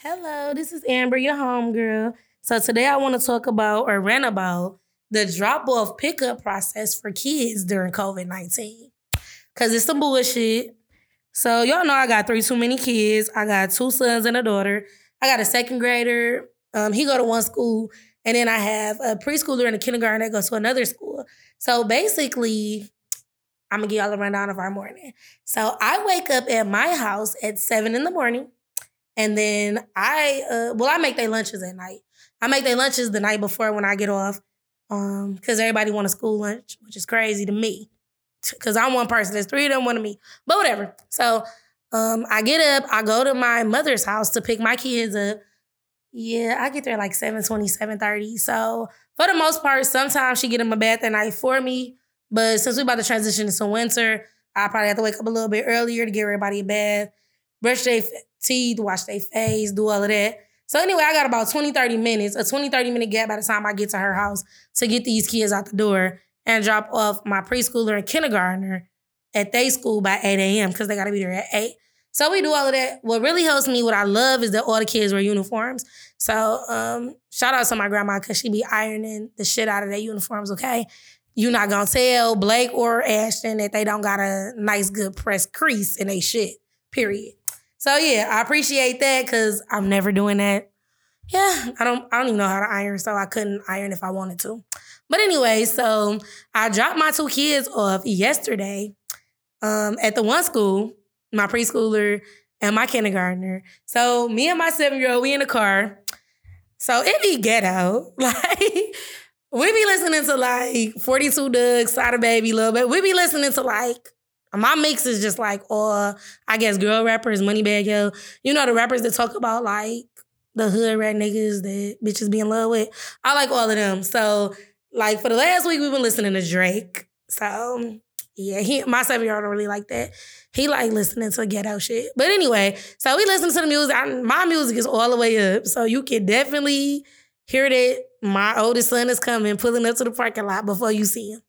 Hello, this is Amber, your homegirl. So today I want to talk about or rant about the drop-off pickup process for kids during COVID-19. Cause it's some bullshit. So y'all know I got three too many kids. I got two sons and a daughter. I got a second grader. Um, he go to one school, and then I have a preschooler and a kindergarten that goes to another school. So basically, I'm gonna give y'all a rundown of our morning. So I wake up at my house at seven in the morning, and then I uh, well, I make their lunches at night. I make their lunches the night before when I get off, um, because everybody want a school lunch, which is crazy to me, because I'm one person. There's three of them, one of me, but whatever. So um, I get up, I go to my mother's house to pick my kids up. Yeah, I get there like 720, 730. So for the most part, sometimes she get them a bath at night for me. But since we about to transition into winter, I probably have to wake up a little bit earlier to give everybody a bath, brush their teeth, wash their face, do all of that. So anyway, I got about 20, 30 minutes, a 20, 30 minute gap by the time I get to her house to get these kids out the door and drop off my preschooler and kindergartner at their school by 8 a.m. because they got to be there at 8. So we do all of that. What really helps me, what I love is that all the kids wear uniforms. So um, shout out to my grandma because she be ironing the shit out of their uniforms, okay? You're not gonna tell Blake or Ashton that they don't got a nice, good press crease in they shit, period. So yeah, I appreciate that because I'm never doing that. Yeah, I don't I don't even know how to iron, so I couldn't iron if I wanted to. But anyway, so I dropped my two kids off yesterday um, at the one school my preschooler and my kindergartner. So me and my seven year old, we in the car. So it be ghetto. Like we be listening to like 42 Dugg, Sada Baby, little bit. We be listening to like my mix is just like all I guess girl rappers, Moneybagg Yo. You know the rappers that talk about like the hood rat niggas that bitches be in love with. I like all of them. So like for the last week we've been listening to Drake. So yeah, he my seven year old don't really like that. He like listening to ghetto shit. But anyway, so we listen to the music. I, my music is all the way up, so you can definitely hear that my oldest son is coming, pulling up to the parking lot before you see him.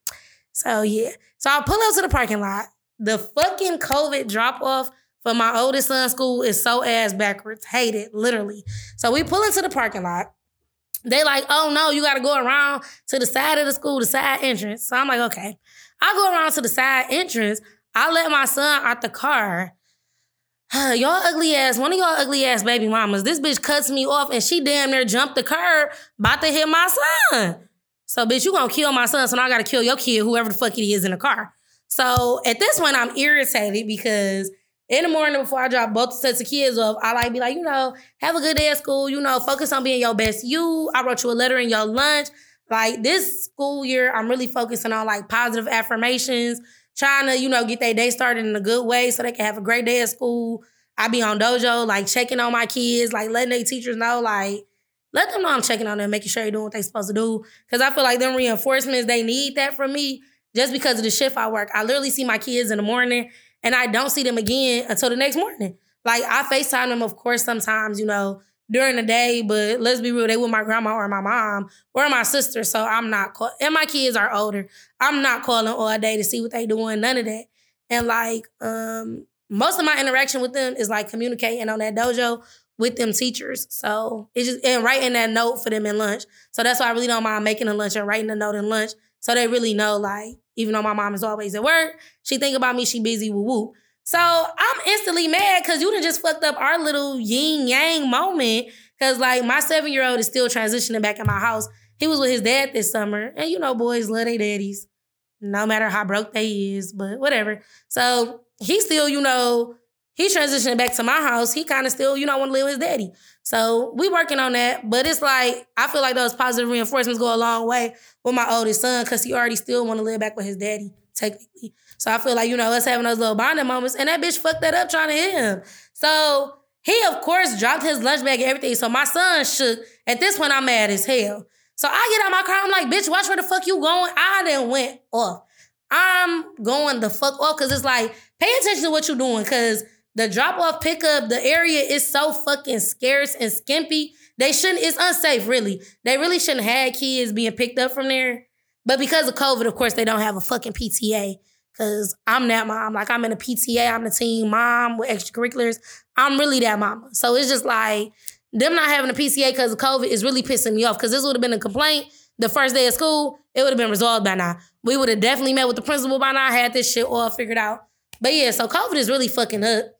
So yeah, so I pull up to the parking lot. The fucking COVID drop off for my oldest son's school is so ass backwards. Hate it, literally. So we pull into the parking lot. They like, oh no, you gotta go around to the side of the school, the side entrance. So I'm like, okay. I go around to the side entrance. I let my son out the car. y'all ugly ass, one of y'all ugly ass baby mamas. This bitch cuts me off and she damn near jumped the curb, about to hit my son. So, bitch, you gonna kill my son, so now I gotta kill your kid, whoever the fuck it is in the car. So at this point, I'm irritated because in the morning before I drop both sets of kids off, I like be like, you know, have a good day at school, you know, focus on being your best you. I wrote you a letter in your lunch. Like this school year, I'm really focusing on like positive affirmations, trying to, you know, get their day started in a good way so they can have a great day at school. I be on dojo, like checking on my kids, like letting their teachers know, like, let them know I'm checking on them, making sure they're doing what they're supposed to do. Cause I feel like them reinforcements, they need that from me just because of the shift I work. I literally see my kids in the morning and I don't see them again until the next morning. Like I FaceTime them, of course, sometimes, you know, during the day, but let's be real, they with my grandma or my mom or my sister. So I'm not call- and my kids are older. I'm not calling all day to see what they doing, none of that. And like um most of my interaction with them is like communicating on that dojo with them teachers. So it's just and writing that note for them in lunch. So that's why I really don't mind making a lunch and writing a note in lunch. So they really know, like, even though my mom is always at work, she think about me, she busy, woo woo. So I'm instantly mad because you done just fucked up our little yin yang moment. Cause like my seven year old is still transitioning back in my house. He was with his dad this summer, and you know, boys love their daddies, no matter how broke they is, but whatever. So he still, you know, he transitioning back to my house. He kind of still, you know, want to live with his daddy. So we working on that. But it's like I feel like those positive reinforcements go a long way with my oldest son because he already still want to live back with his daddy technically. So I feel like, you know, us having those little bonding moments, and that bitch fucked that up trying to hit him. So he, of course, dropped his lunch bag and everything. So my son shook. At this point, I'm mad as hell. So I get out my car, I'm like, bitch, watch where the fuck you going. I then went off. I'm going the fuck off because it's like, pay attention to what you're doing because the drop off pickup, the area is so fucking scarce and skimpy. They shouldn't, it's unsafe, really. They really shouldn't have kids being picked up from there. But because of COVID, of course, they don't have a fucking PTA. Cause I'm that mom. Like I'm in a PTA, I'm the team mom with extracurriculars. I'm really that mama. So it's just like them not having a PTA because of COVID is really pissing me off. Because this would have been a complaint the first day of school, it would have been resolved by now. We would have definitely met with the principal by now, had this shit all figured out. But yeah, so COVID is really fucking up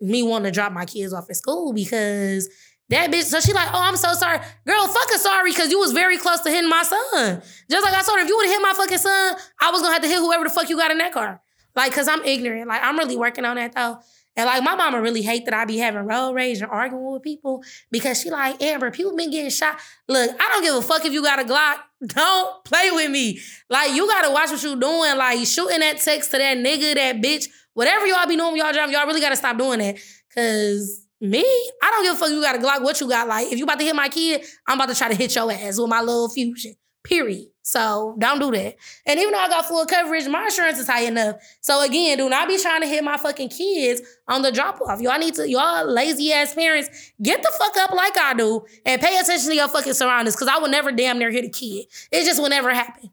me wanting to drop my kids off at school because that bitch, so she like, oh, I'm so sorry. Girl, fucking sorry, because you was very close to hitting my son. Just like I told her, if you would have hit my fucking son, I was gonna have to hit whoever the fuck you got in that car. Like, cause I'm ignorant. Like, I'm really working on that though. And like my mama really hate that I be having road rage and arguing with people because she like, Amber, people been getting shot. Look, I don't give a fuck if you got a Glock. Don't play with me. Like, you gotta watch what you doing. Like, shooting that text to that nigga, that bitch, whatever y'all be doing y'all driving, y'all really gotta stop doing that. Cause me, I don't give a fuck you got a Glock, what you got. Like, if you about to hit my kid, I'm about to try to hit your ass with my little fusion. Period. So don't do that. And even though I got full coverage, my insurance is high enough. So again, do not be trying to hit my fucking kids on the drop off. Y'all need to, y'all lazy ass parents, get the fuck up like I do and pay attention to your fucking surroundings. Cause I will never damn near hit a kid. It just will never happen.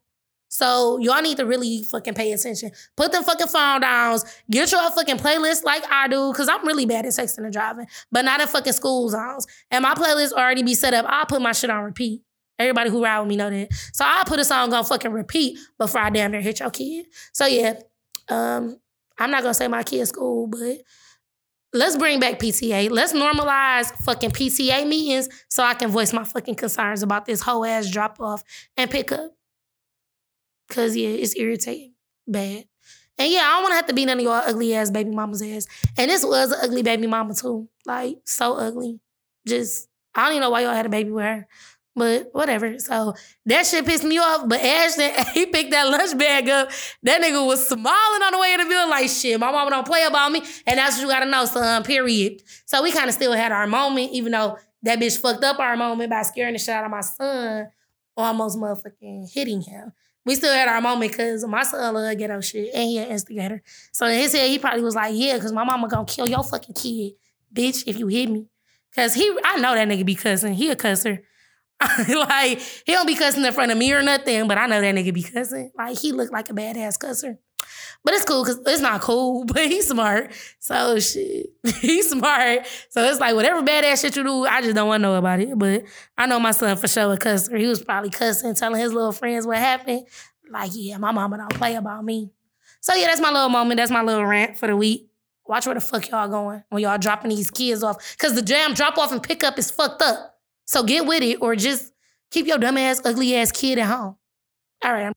So y'all need to really fucking pay attention. Put them fucking phone downs. Get your fucking playlist like I do, cause I'm really bad at texting and driving, but not in fucking school zones. And my playlist already be set up. I'll put my shit on repeat. Everybody who ride with me know that. So I'll put a song on fucking repeat before I damn near hit your kid. So yeah, um, I'm not gonna say my kid's school, but let's bring back PTA. Let's normalize fucking PTA meetings so I can voice my fucking concerns about this whole ass drop off and pick up. Cause yeah, it's irritating. Bad. And yeah, I don't wanna have to be none of y'all ugly ass baby mama's ass. And this was an ugly baby mama too. Like, so ugly. Just, I don't even know why y'all had a baby with her. But whatever. So that shit pissed me off. But Ashton, he picked that lunch bag up. That nigga was smiling on the way in the building, like shit. My mama don't play about me, and that's what you gotta know, son. Period. So we kind of still had our moment, even though that bitch fucked up our moment by scaring the shit out of my son, almost motherfucking hitting him. We still had our moment because my son love ghetto shit and he an instigator. So in his head, he probably was like, yeah, because my mama gonna kill your fucking kid, bitch, if you hit me. Cause he, I know that nigga be cussing. He a cusser. like he don't be cussing in front of me or nothing, but I know that nigga be cussing. Like he look like a badass cusser. But it's cool because it's not cool, but he's smart. So shit. he's smart. So it's like whatever badass shit you do, I just don't want to know about it. But I know my son for sure cusser. He was probably cussing, telling his little friends what happened. Like, yeah, my mama don't play about me. So yeah, that's my little moment. That's my little rant for the week. Watch where the fuck y'all going when y'all dropping these kids off. Cause the jam drop off and pick up is fucked up. So get with it or just keep your dumb ass, ugly ass kid at home. All right.